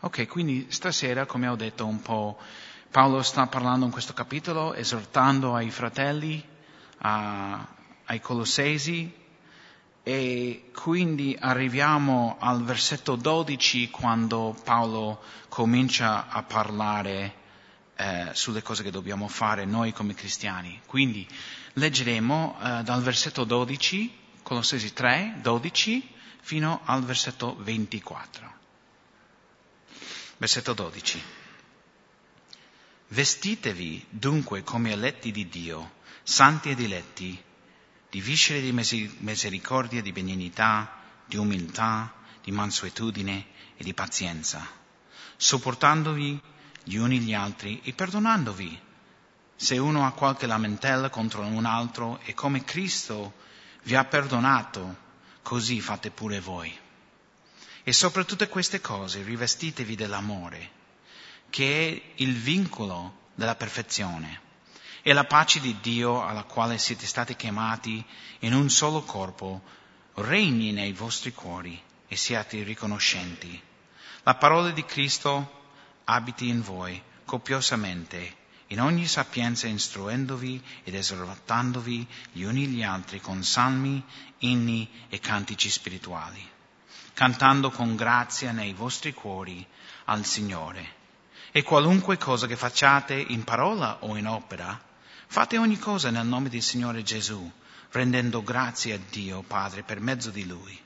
Ok, quindi stasera, come ho detto un po', Paolo sta parlando in questo capitolo, esortando ai fratelli, a, ai colossesi, e quindi arriviamo al versetto 12 quando Paolo comincia a parlare eh, sulle cose che dobbiamo fare noi come cristiani. Quindi leggeremo eh, dal versetto 12, Colossesi 3, 12, fino al versetto 24. Versetto 12. Vestitevi dunque come eletti di Dio, santi ed eletti, di viscere di misericordia, di benignità, di umiltà, di mansuetudine e di pazienza, sopportandovi gli uni gli altri e perdonandovi. Se uno ha qualche lamentela contro un altro e come Cristo vi ha perdonato, così fate pure voi. E sopra tutte queste cose rivestitevi dell'amore, che è il vincolo della perfezione, e la pace di Dio alla quale siete stati chiamati in un solo corpo regni nei vostri cuori e siate riconoscenti. La parola di Cristo abiti in voi copiosamente, in ogni sapienza istruendovi ed esortandovi gli uni gli altri con salmi, inni e cantici spirituali, cantando con grazia nei vostri cuori al Signore. E qualunque cosa che facciate in parola o in opera, fate ogni cosa nel nome del Signore Gesù, rendendo grazie a Dio Padre per mezzo di Lui.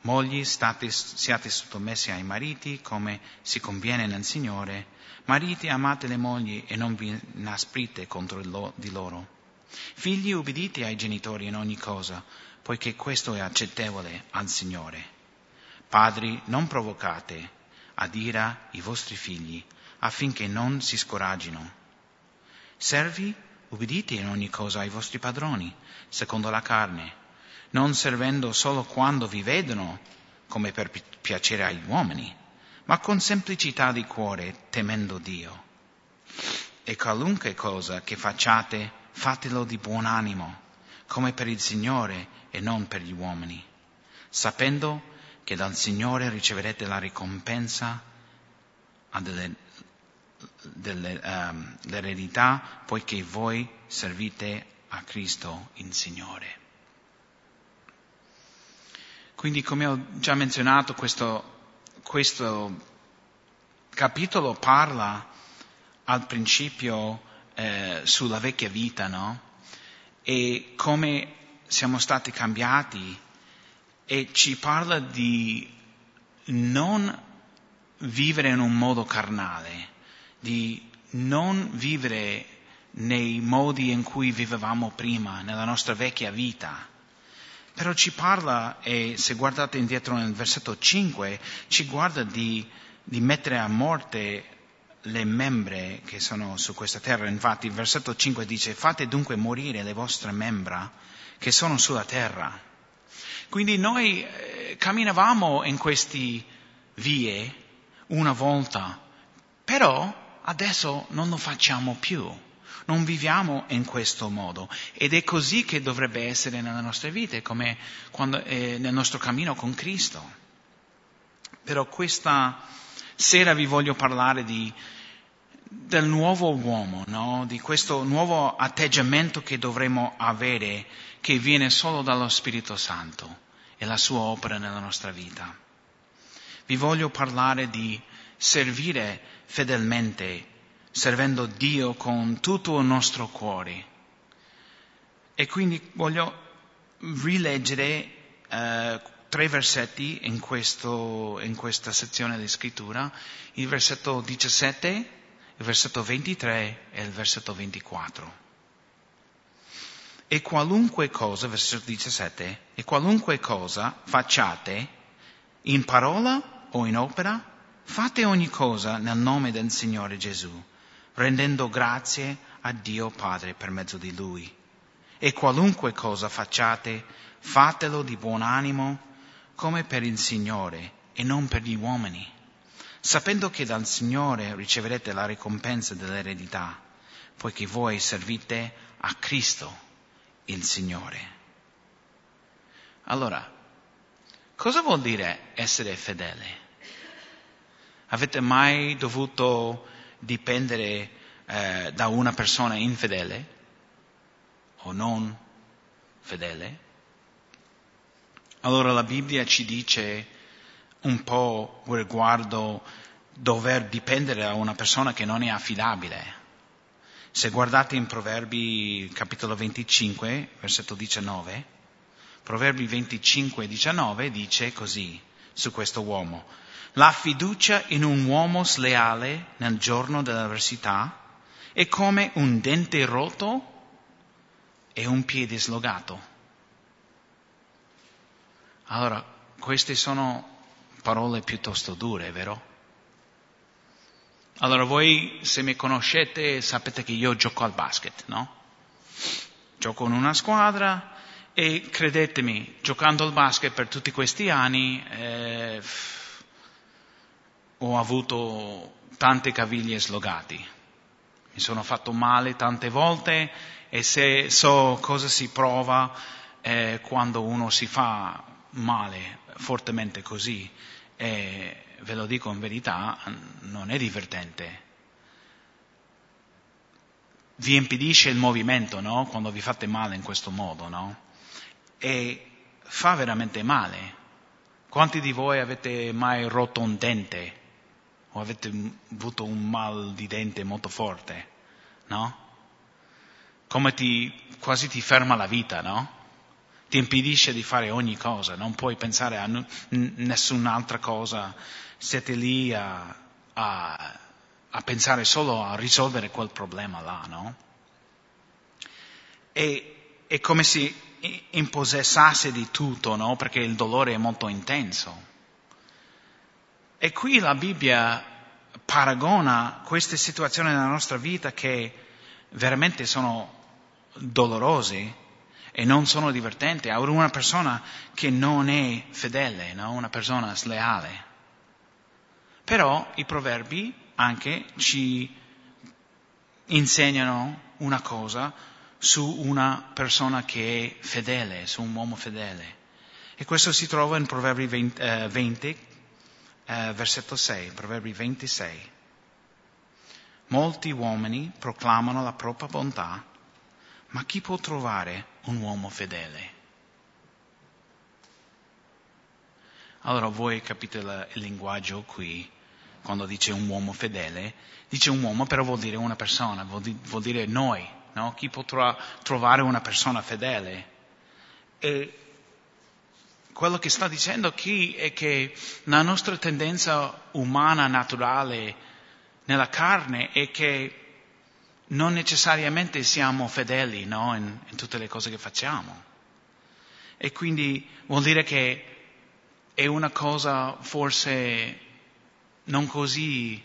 Mogli, state, siate sottomessi ai mariti come si conviene nel Signore. Mariti, amate le mogli e non vi inasprite contro di loro. Figli, ubbidite ai genitori in ogni cosa, poiché questo è accettevole al Signore. Padri, non provocate ad ira i vostri figli, affinché non si scoraggino. Servi, ubbidite in ogni cosa ai vostri padroni, secondo la carne non servendo solo quando vi vedono come per piacere agli uomini, ma con semplicità di cuore, temendo Dio. E qualunque cosa che facciate, fatelo di buon animo, come per il Signore e non per gli uomini, sapendo che dal Signore riceverete la ricompensa delle, delle, um, dell'eredità, poiché voi servite a Cristo il Signore. Quindi, come ho già menzionato, questo, questo capitolo parla al principio eh, sulla vecchia vita, no? E come siamo stati cambiati e ci parla di non vivere in un modo carnale, di non vivere nei modi in cui vivevamo prima, nella nostra vecchia vita però ci parla, e se guardate indietro nel versetto 5, ci guarda di, di mettere a morte le membre che sono su questa terra. Infatti il versetto 5 dice fate dunque morire le vostre membra che sono sulla terra. Quindi noi eh, camminavamo in queste vie una volta, però adesso non lo facciamo più non viviamo in questo modo ed è così che dovrebbe essere nella nostra vita, come quando, eh, nel nostro cammino con Cristo. Però questa sera vi voglio parlare di, del nuovo uomo, no? di questo nuovo atteggiamento che dovremo avere, che viene solo dallo Spirito Santo e la sua opera nella nostra vita. Vi voglio parlare di servire fedelmente servendo Dio con tutto il nostro cuore. E quindi voglio rileggere eh, tre versetti in, questo, in questa sezione di scrittura, il versetto 17, il versetto 23 e il versetto 24. E qualunque cosa, versetto 17, e qualunque cosa facciate in parola o in opera, fate ogni cosa nel nome del Signore Gesù rendendo grazie a Dio Padre per mezzo di Lui. E qualunque cosa facciate, fatelo di buon animo, come per il Signore e non per gli uomini, sapendo che dal Signore riceverete la ricompensa dell'eredità, poiché voi servite a Cristo, il Signore. Allora, cosa vuol dire essere fedele? Avete mai dovuto dipendere eh, da una persona infedele o non fedele? Allora la Bibbia ci dice un po' riguardo dover dipendere da una persona che non è affidabile. Se guardate in Proverbi capitolo 25, versetto 19, Proverbi 25, 19 dice così su questo uomo. La fiducia in un uomo sleale nel giorno dell'avversità è come un dente rotto e un piede slogato. Allora, queste sono parole piuttosto dure, vero? Allora voi se mi conoscete sapete che io gioco al basket, no? Gioco in una squadra e credetemi, giocando al basket per tutti questi anni eh, ho avuto tante caviglie slogati. Mi sono fatto male tante volte e se so cosa si prova eh, quando uno si fa male fortemente così, eh, ve lo dico in verità, non è divertente. Vi impedisce il movimento, no? Quando vi fate male in questo modo, no? E fa veramente male. Quanti di voi avete mai rotto un dente? O avete avuto un mal di dente molto forte? No? Come ti, quasi ti ferma la vita, no? Ti impedisce di fare ogni cosa, non puoi pensare a n- nessun'altra cosa siete lì a, a, a pensare solo a risolvere quel problema là, no? E, è come se impossessasse di tutto, no? Perché il dolore è molto intenso. E qui la Bibbia paragona queste situazioni nella nostra vita che veramente sono dolorose e non sono divertenti a una persona che non è fedele, no? una persona sleale. Però i proverbi anche ci insegnano una cosa su una persona che è fedele, su un uomo fedele. E questo si trova in Proverbi 20, eh, 20 eh, versetto 6, Proverbi 26. Molti uomini proclamano la propria bontà, ma chi può trovare un uomo fedele? Allora voi capite il linguaggio qui quando dice un uomo fedele, dice un uomo però vuol dire una persona, vuol, di, vuol dire noi, no? Chi potrà trovare una persona fedele? E quello che sta dicendo qui è che la nostra tendenza umana, naturale, nella carne è che non necessariamente siamo fedeli no? in, in tutte le cose che facciamo. E quindi vuol dire che è una cosa forse non così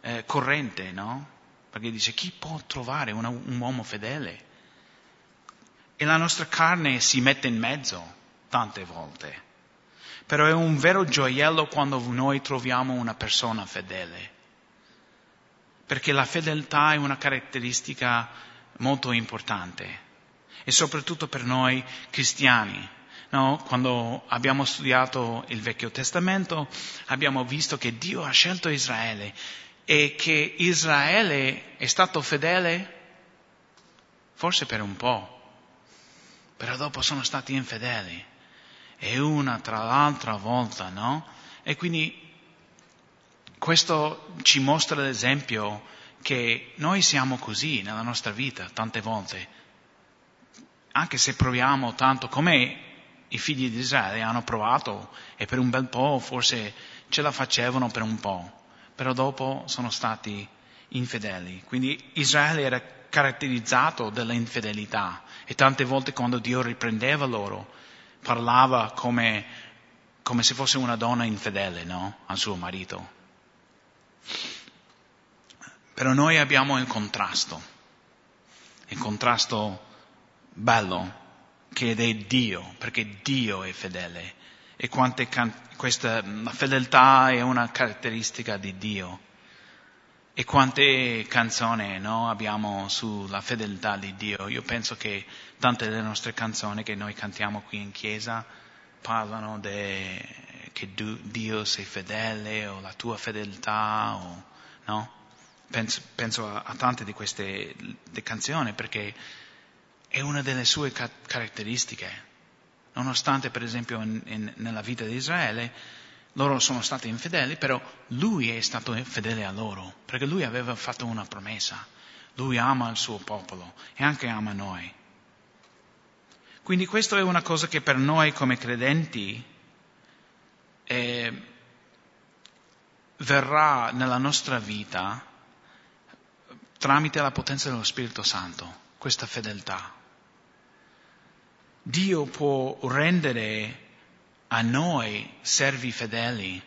eh, corrente, no? Perché dice chi può trovare una, un uomo fedele? E la nostra carne si mette in mezzo tante volte. Però è un vero gioiello quando noi troviamo una persona fedele. Perché la fedeltà è una caratteristica molto importante. E soprattutto per noi cristiani. No? Quando abbiamo studiato il Vecchio Testamento abbiamo visto che Dio ha scelto Israele e che Israele è stato fedele forse per un po', però dopo sono stati infedeli e una tra l'altra volta, no? E quindi questo ci mostra l'esempio che noi siamo così nella nostra vita tante volte, anche se proviamo tanto come i figli di Israele hanno provato e per un bel po' forse ce la facevano per un po', però dopo sono stati infedeli. Quindi Israele era caratterizzato dall'infedelità e tante volte quando Dio riprendeva loro parlava come, come se fosse una donna infedele no? al suo marito. Però noi abbiamo il contrasto, il contrasto bello che è Dio, perché Dio è fedele e quante can- questa fedeltà è una caratteristica di Dio. E quante canzoni no, abbiamo sulla fedeltà di Dio. Io penso che tante delle nostre canzoni che noi cantiamo qui in chiesa parlano di che Dio sei fedele o la tua fedeltà, o, no? Penso, penso a, a, tante di queste canzoni perché è una delle sue ca- caratteristiche. Nonostante, per esempio, in, in, nella vita di Israele, loro sono stati infedeli, però lui è stato fedele a loro, perché lui aveva fatto una promessa. Lui ama il suo popolo e anche ama noi. Quindi questo è una cosa che per noi come credenti eh, verrà nella nostra vita tramite la potenza dello Spirito Santo, questa fedeltà. Dio può rendere a noi servi fedeli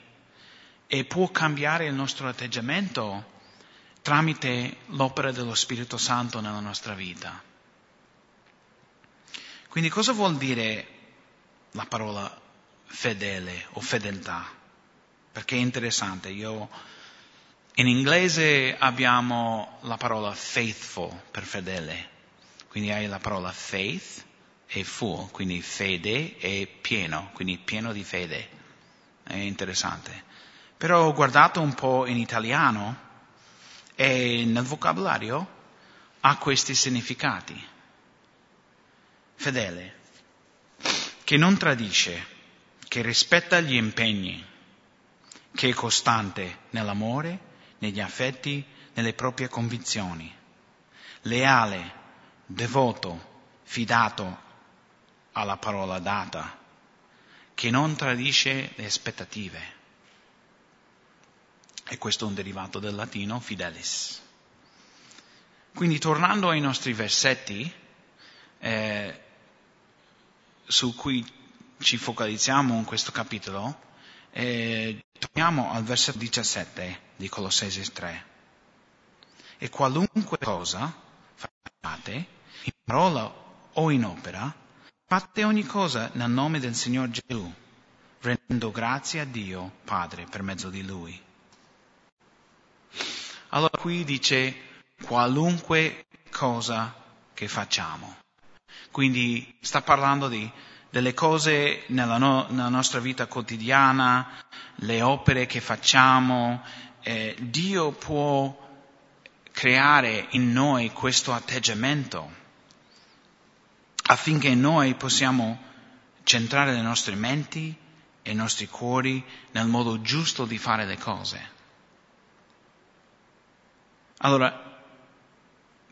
e può cambiare il nostro atteggiamento tramite l'opera dello Spirito Santo nella nostra vita. Quindi cosa vuol dire la parola fedele o fedeltà? Perché è interessante, io in inglese abbiamo la parola faithful per fedele, quindi hai la parola faith e full, quindi fede e pieno, quindi pieno di fede. È interessante. Però ho guardato un po' in italiano e nel vocabolario ha questi significati. Fedele, che non tradisce, che rispetta gli impegni, che è costante nell'amore, negli affetti, nelle proprie convinzioni, leale, devoto, fidato alla parola data, che non tradisce le aspettative. E questo è un derivato del latino fidelis. Quindi tornando ai nostri versetti, eh, su cui ci focalizziamo in questo capitolo, eh, torniamo al versetto 17 di Colossesi 3. E qualunque cosa fate, in parola o in opera, Fate ogni cosa nel nome del Signore Gesù, rendendo grazie a Dio Padre per mezzo di Lui. Allora qui dice qualunque cosa che facciamo. Quindi sta parlando di, delle cose nella, no, nella, nostra vita quotidiana, le opere che facciamo. Eh, Dio può creare in noi questo atteggiamento affinché noi possiamo centrare le nostre menti e i nostri cuori nel modo giusto di fare le cose. Allora,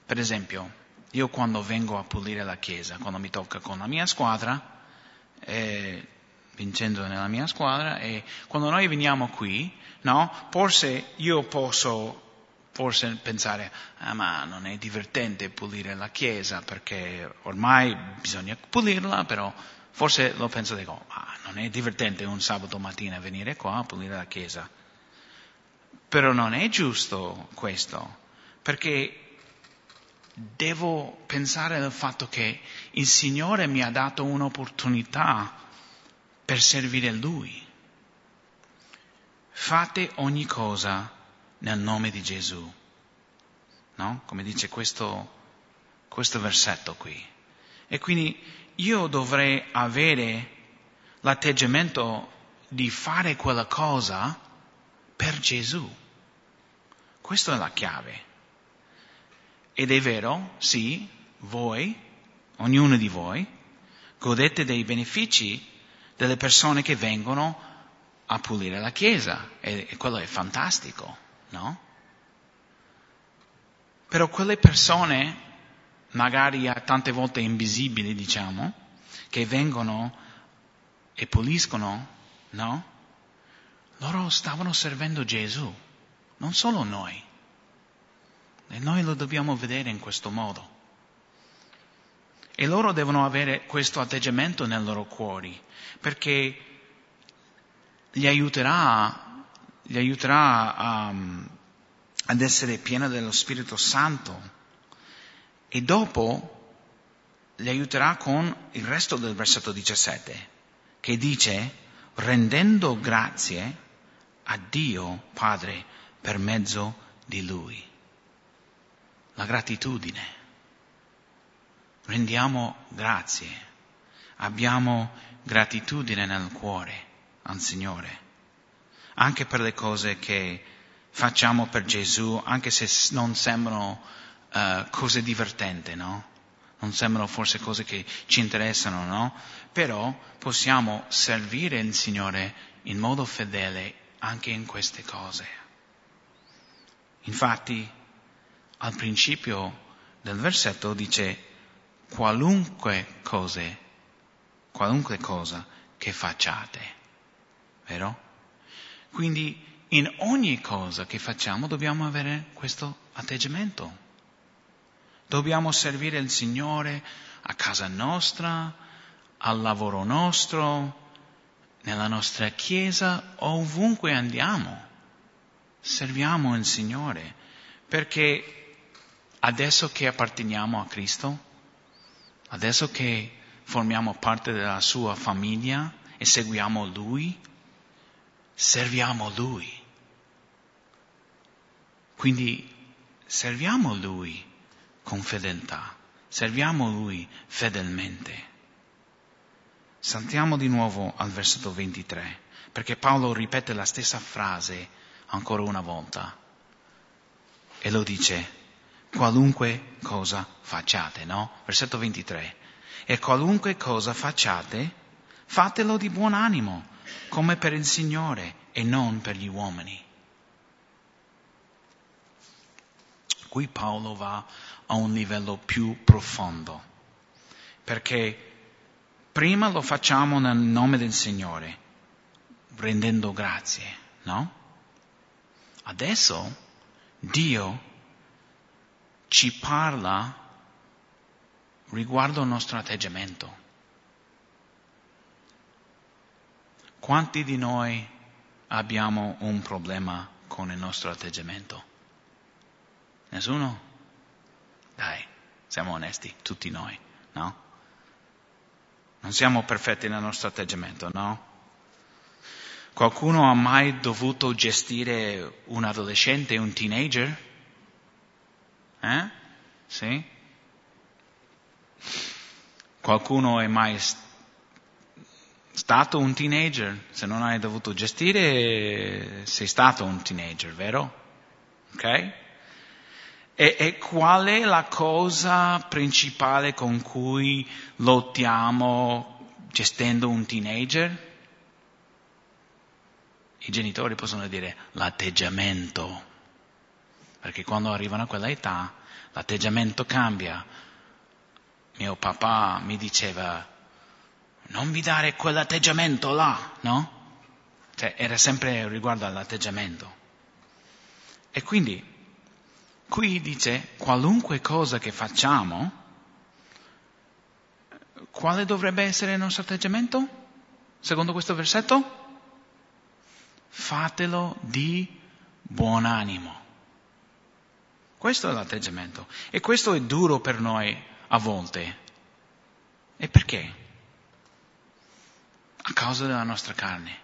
per esempio, io quando vengo a pulire la chiesa, quando mi tocca con la mia squadra, eh, vincendo nella mia squadra, e quando noi veniamo qui, no, forse io posso forse pensare, ah, ma non è divertente pulire la chiesa perché ormai bisogna pulirla, però forse lo penso dico, ah, non è divertente un sabato mattina venire qua a pulire la chiesa. Però non è giusto questo, perché devo pensare al fatto che il Signore mi ha dato un'opportunità per servire Lui. Fate ogni cosa nel nome di Gesù. No? Come dice questo, questo versetto qui. E quindi io dovrei avere l'atteggiamento di fare quella cosa per Gesù. Questa è la chiave. Ed è vero, sì, voi, ognuno di voi, godete dei benefici delle persone che vengono a pulire la Chiesa e, quello è fantastico no? Però quelle persone, magari tante volte invisibili, diciamo, che vengono e puliscono, no? Loro stavano servendo Gesù, non solo noi. E noi lo dobbiamo vedere in questo modo. E loro devono avere questo atteggiamento nei loro cuori, perché gli aiuterà gli aiuterà a, ad essere piena dello Spirito Santo e dopo li aiuterà con il resto del versetto 17 che dice rendendo grazie a Dio Padre per mezzo di Lui. La gratitudine. Rendiamo grazie. Abbiamo gratitudine nel cuore al Signore, anche per le cose che facciamo per Gesù, anche se non sembrano uh, cose divertenti, no? Non sembrano forse cose che ci interessano, no? Però possiamo servire il Signore in modo fedele anche in queste cose. Infatti, al principio del versetto dice qualunque cose, qualunque cosa che facciate, vero? Quindi in ogni cosa che facciamo dobbiamo avere questo atteggiamento. Dobbiamo servire il Signore a casa nostra, al lavoro nostro, nella nostra chiesa, ovunque andiamo. Serviamo il Signore, perché adesso che apparteniamo a Cristo, adesso che formiamo parte della sua famiglia e seguiamo Lui, serviamo Lui. Quindi serviamo Lui con fedeltà, serviamo Lui fedelmente. Saltiamo di nuovo al versetto 23, perché Paolo ripete la stessa frase ancora una volta e lo dice, qualunque cosa facciate, no? Versetto 23. E qualunque cosa facciate, fatelo di buon animo, come per il Signore e non per gli uomini. Qui Paolo va a un livello più profondo, perché prima lo facciamo nel nome del Signore, rendendo grazie, no? Adesso Dio ci parla riguardo il nostro atteggiamento. Quanti di noi abbiamo un problema con il nostro atteggiamento? Nessuno? Dai, siamo onesti, tutti noi, no? Non siamo perfetti nel nostro atteggiamento, no? Qualcuno ha mai dovuto gestire un adolescente, un teenager? Eh? Sì? Qualcuno è mai stato un teenager? Se non hai dovuto gestire, sei stato un teenager, vero? Ok? E, e, qual è la cosa principale con cui lottiamo gestendo un teenager? I genitori possono dire l'atteggiamento, perché quando arrivano a quella età l'atteggiamento cambia. Mio papà mi diceva non vi dare quell'atteggiamento là, no? Cioè era sempre riguardo all'atteggiamento. E quindi Qui dice qualunque cosa che facciamo, quale dovrebbe essere il nostro atteggiamento? Secondo questo versetto? Fatelo di buon animo. Questo è l'atteggiamento. E questo è duro per noi a volte. E perché? A causa della nostra carne.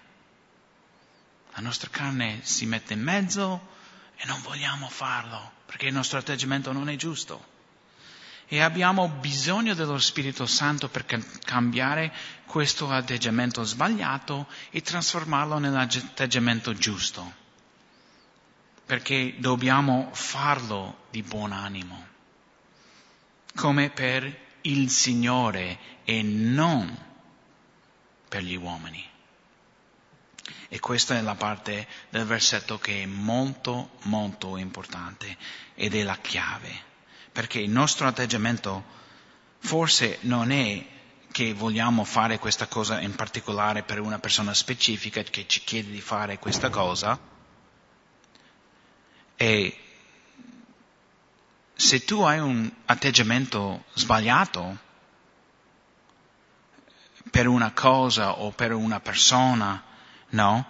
La nostra carne si mette in mezzo e non vogliamo farlo perché il nostro atteggiamento non è giusto. E abbiamo bisogno dello Spirito Santo per cambiare questo atteggiamento sbagliato e trasformarlo nell'atteggiamento giusto. Perché dobbiamo farlo di buon animo, come per il Signore e non per gli uomini. E questa è la parte del versetto che è molto, molto importante ed è la chiave. Perché il nostro atteggiamento forse non è che vogliamo fare questa cosa in particolare per una persona specifica che ci chiede di fare questa cosa. E se tu hai un atteggiamento sbagliato per una cosa o per una persona, No?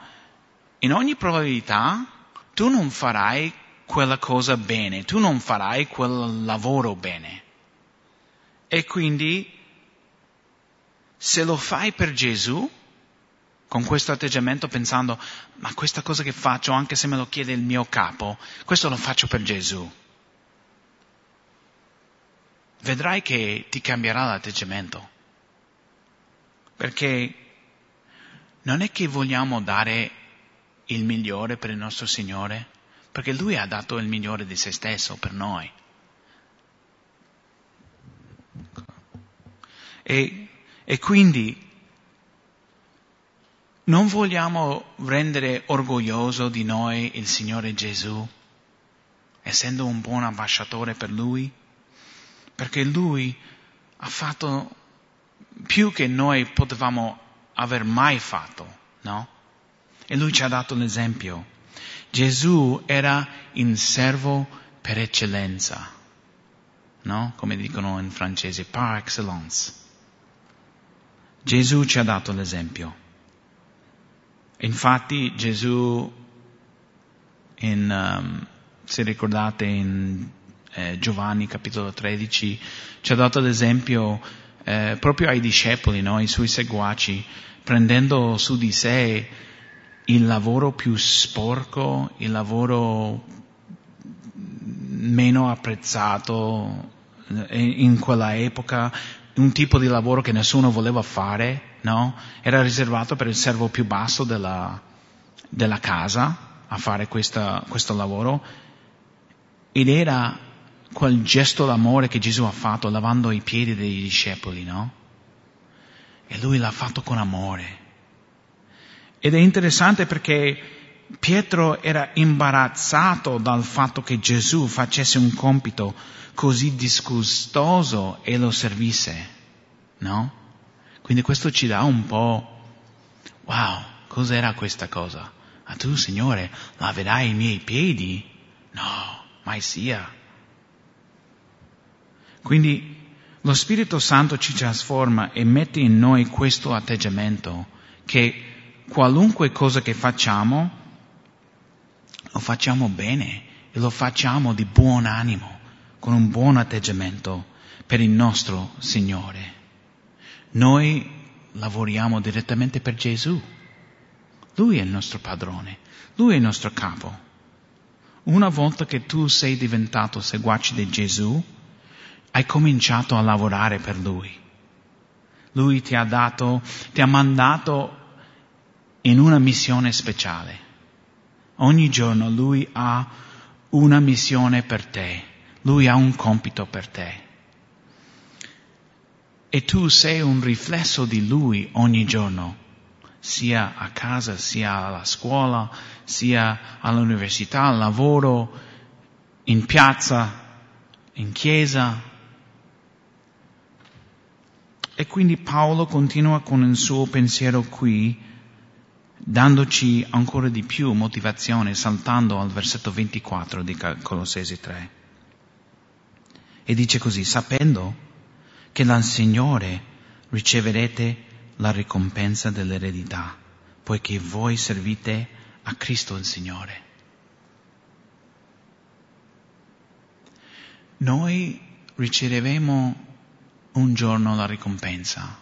In ogni probabilità tu non farai quella cosa bene, tu non farai quel lavoro bene. E quindi se lo fai per Gesù, con questo atteggiamento pensando, ma questa cosa che faccio, anche se me lo chiede il mio capo, questo lo faccio per Gesù. Vedrai che ti cambierà l'atteggiamento. Perché non è che vogliamo dare il migliore per il nostro Signore, perché Lui ha dato il migliore di se stesso per noi. E, e quindi non vogliamo rendere orgoglioso di noi il Signore Gesù, essendo un buon ambasciatore per Lui, perché Lui ha fatto più che noi potevamo aver mai fatto, no? E Lui ci ha dato l'esempio. Gesù era il servo per eccellenza, no? Come dicono in francese, par excellence. Gesù ci ha dato l'esempio. Infatti Gesù, in, um, se ricordate in eh, Giovanni capitolo 13, ci ha dato l'esempio eh, proprio ai discepoli, no? ai suoi seguaci, prendendo su di sé il lavoro più sporco, il lavoro meno apprezzato eh, in quella epoca, un tipo di lavoro che nessuno voleva fare, no? Era riservato per il servo più basso della, della casa a fare questa, questo lavoro ed era quel gesto d'amore che Gesù ha fatto lavando i piedi dei discepoli, no? E lui l'ha fatto con amore. Ed è interessante perché Pietro era imbarazzato dal fatto che Gesù facesse un compito così disgustoso e lo servisse, no? Quindi questo ci dà un po', wow, cos'era questa cosa? Ma tu, Signore, laverai i miei piedi? No, mai sia. Quindi lo Spirito Santo ci trasforma e mette in noi questo atteggiamento che qualunque cosa che facciamo, lo facciamo bene e lo facciamo di buon animo, con un buon atteggiamento per il nostro Signore. Noi lavoriamo direttamente per Gesù. Lui è il nostro padrone, lui è il nostro capo. Una volta che tu sei diventato seguace di Gesù, hai cominciato a lavorare per lui. Lui ti ha dato, ti ha mandato in una missione speciale. Ogni giorno lui ha una missione per te, lui ha un compito per te e tu sei un riflesso di Lui ogni giorno, sia a casa, sia alla scuola, sia all'università, al lavoro, in piazza, in chiesa. E quindi Paolo continua con il suo pensiero qui, dandoci ancora di più motivazione, saltando al versetto 24 di Colossesi 3. E dice così, sapendo che dal Signore riceverete la ricompensa dell'eredità, poiché voi servite a Cristo il Signore. Noi riceveremo un giorno la ricompensa,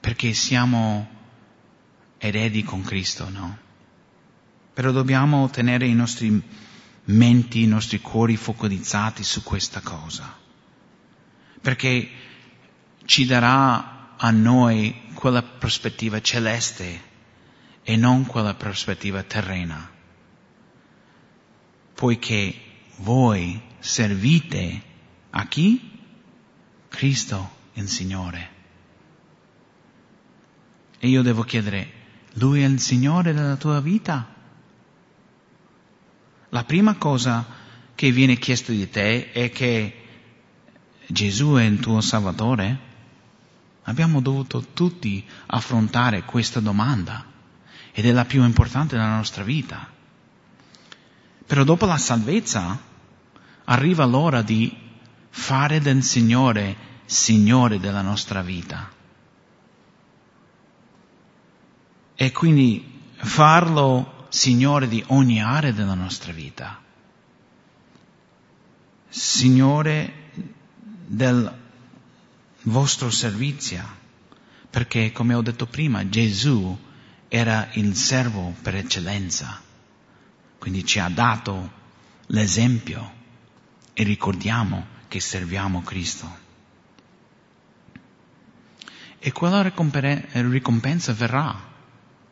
perché siamo eredi con Cristo, no? Però dobbiamo tenere i nostri menti, i nostri cuori focalizzati su questa cosa perché ci darà a noi quella prospettiva celeste e non quella prospettiva terrena, poiché voi servite a chi? Cristo il Signore. E io devo chiedere, Lui è il Signore della tua vita? La prima cosa che viene chiesto di te è che Gesù è il tuo Salvatore? Abbiamo dovuto tutti affrontare questa domanda ed è la più importante della nostra vita. Però dopo la salvezza arriva l'ora di fare del Signore Signore della nostra vita. E quindi farlo Signore di ogni area della nostra vita. Signore del vostro servizio, perché come ho detto prima, Gesù era il servo per eccellenza, quindi ci ha dato l'esempio e ricordiamo che serviamo Cristo. E quella ricompensa verrà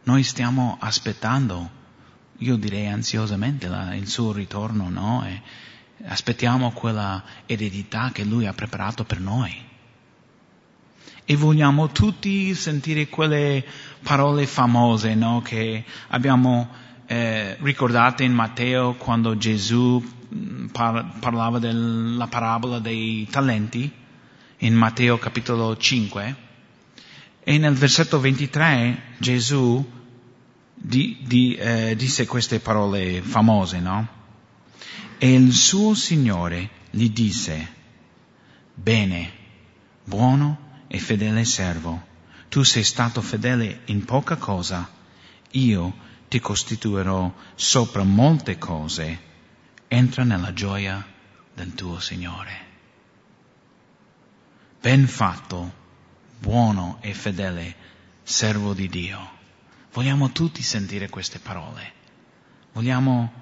Noi stiamo aspettando, io direi ansiosamente, la, il suo ritorno, no? E aspettiamo quella eredità che lui ha preparato per noi. E vogliamo tutti sentire quelle parole famose, no? Che abbiamo eh, ricordate in Matteo quando Gesù mm, par- parlava della parabola dei talenti, in Matteo capitolo 5. E nel versetto 23 Gesù di, di, eh, disse queste parole famose, no? E il suo Signore gli disse, bene, buono e fedele servo, tu sei stato fedele in poca cosa, io ti costituirò sopra molte cose, entra nella gioia del tuo Signore. Ben fatto buono e fedele servo di Dio. Vogliamo tutti sentire queste parole. Vogliamo,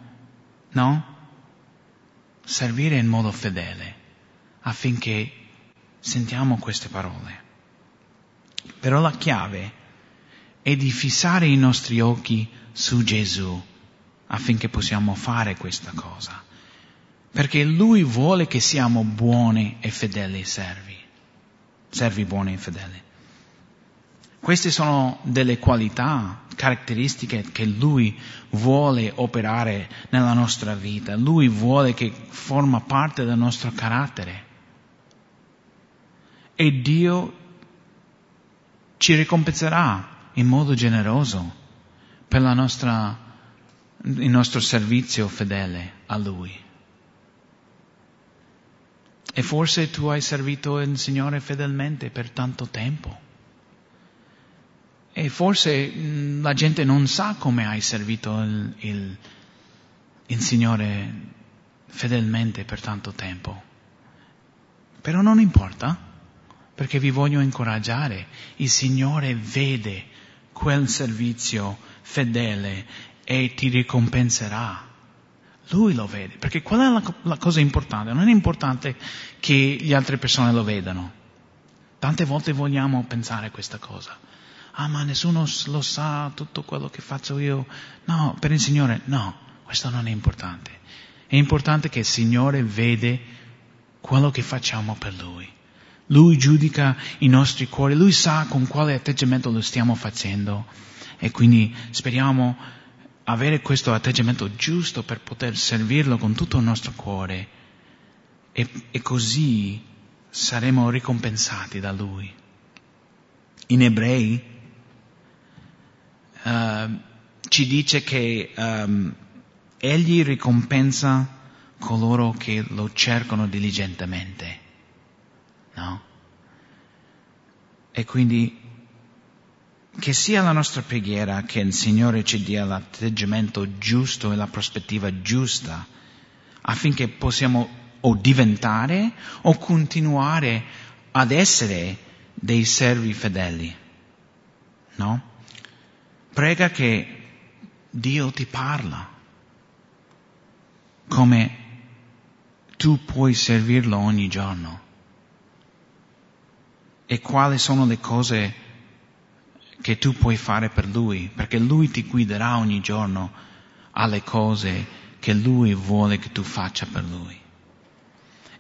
no? Servire in modo fedele affinché sentiamo queste parole. Però la chiave è di fissare i nostri occhi su Gesù affinché possiamo fare questa cosa. Perché Lui vuole che siamo buoni e fedeli servi servi buoni e fedeli. Queste sono delle qualità, caratteristiche che Lui vuole operare nella nostra vita, Lui vuole che forma parte del nostro carattere. E Dio ci ricompenserà in modo generoso per nostra, il nostro servizio fedele a Lui. E forse tu hai servito il Signore fedelmente per tanto tempo. E forse mm, la gente non sa come hai servito il, il, il Signore fedelmente per tanto tempo. Però non importa, perché vi voglio incoraggiare. Il Signore vede quel servizio fedele e ti ricompenserà. Lui lo vede, perché qual è la, la cosa importante? Non è importante che le altre persone lo vedano. Tante volte vogliamo pensare questa cosa. Ah, ma nessuno lo sa tutto quello che faccio io. No, per il Signore, no, questo non è importante. È importante che il Signore vede quello che facciamo per Lui. Lui giudica i nostri cuori, Lui sa con quale atteggiamento lo stiamo facendo e quindi speriamo avere questo atteggiamento giusto per poter servirlo con tutto il nostro cuore e, e così saremo ricompensati da Lui. In ebrei uh, ci dice che um, Egli ricompensa coloro che lo cercano diligentemente. No? E quindi che sia la nostra preghiera che il Signore ci dia l'atteggiamento giusto e la prospettiva giusta affinché possiamo o diventare o continuare ad essere dei servi fedeli. No? Prega che Dio ti parla come tu puoi servirlo ogni giorno e quali sono le cose che tu puoi fare per Lui, perché Lui ti guiderà ogni giorno alle cose che Lui vuole che tu faccia per Lui.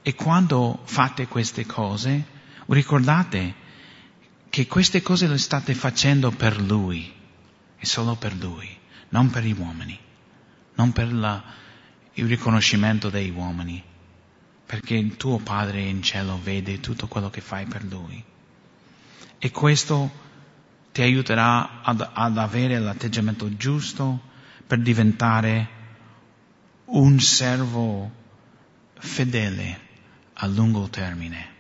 E quando fate queste cose, ricordate che queste cose le state facendo per Lui, e solo per Lui, non per gli uomini, non per la, il riconoscimento degli uomini, perché il tuo Padre in cielo vede tutto quello che fai per Lui. E questo ti aiuterà ad, ad avere l'atteggiamento giusto per diventare un servo fedele a lungo termine.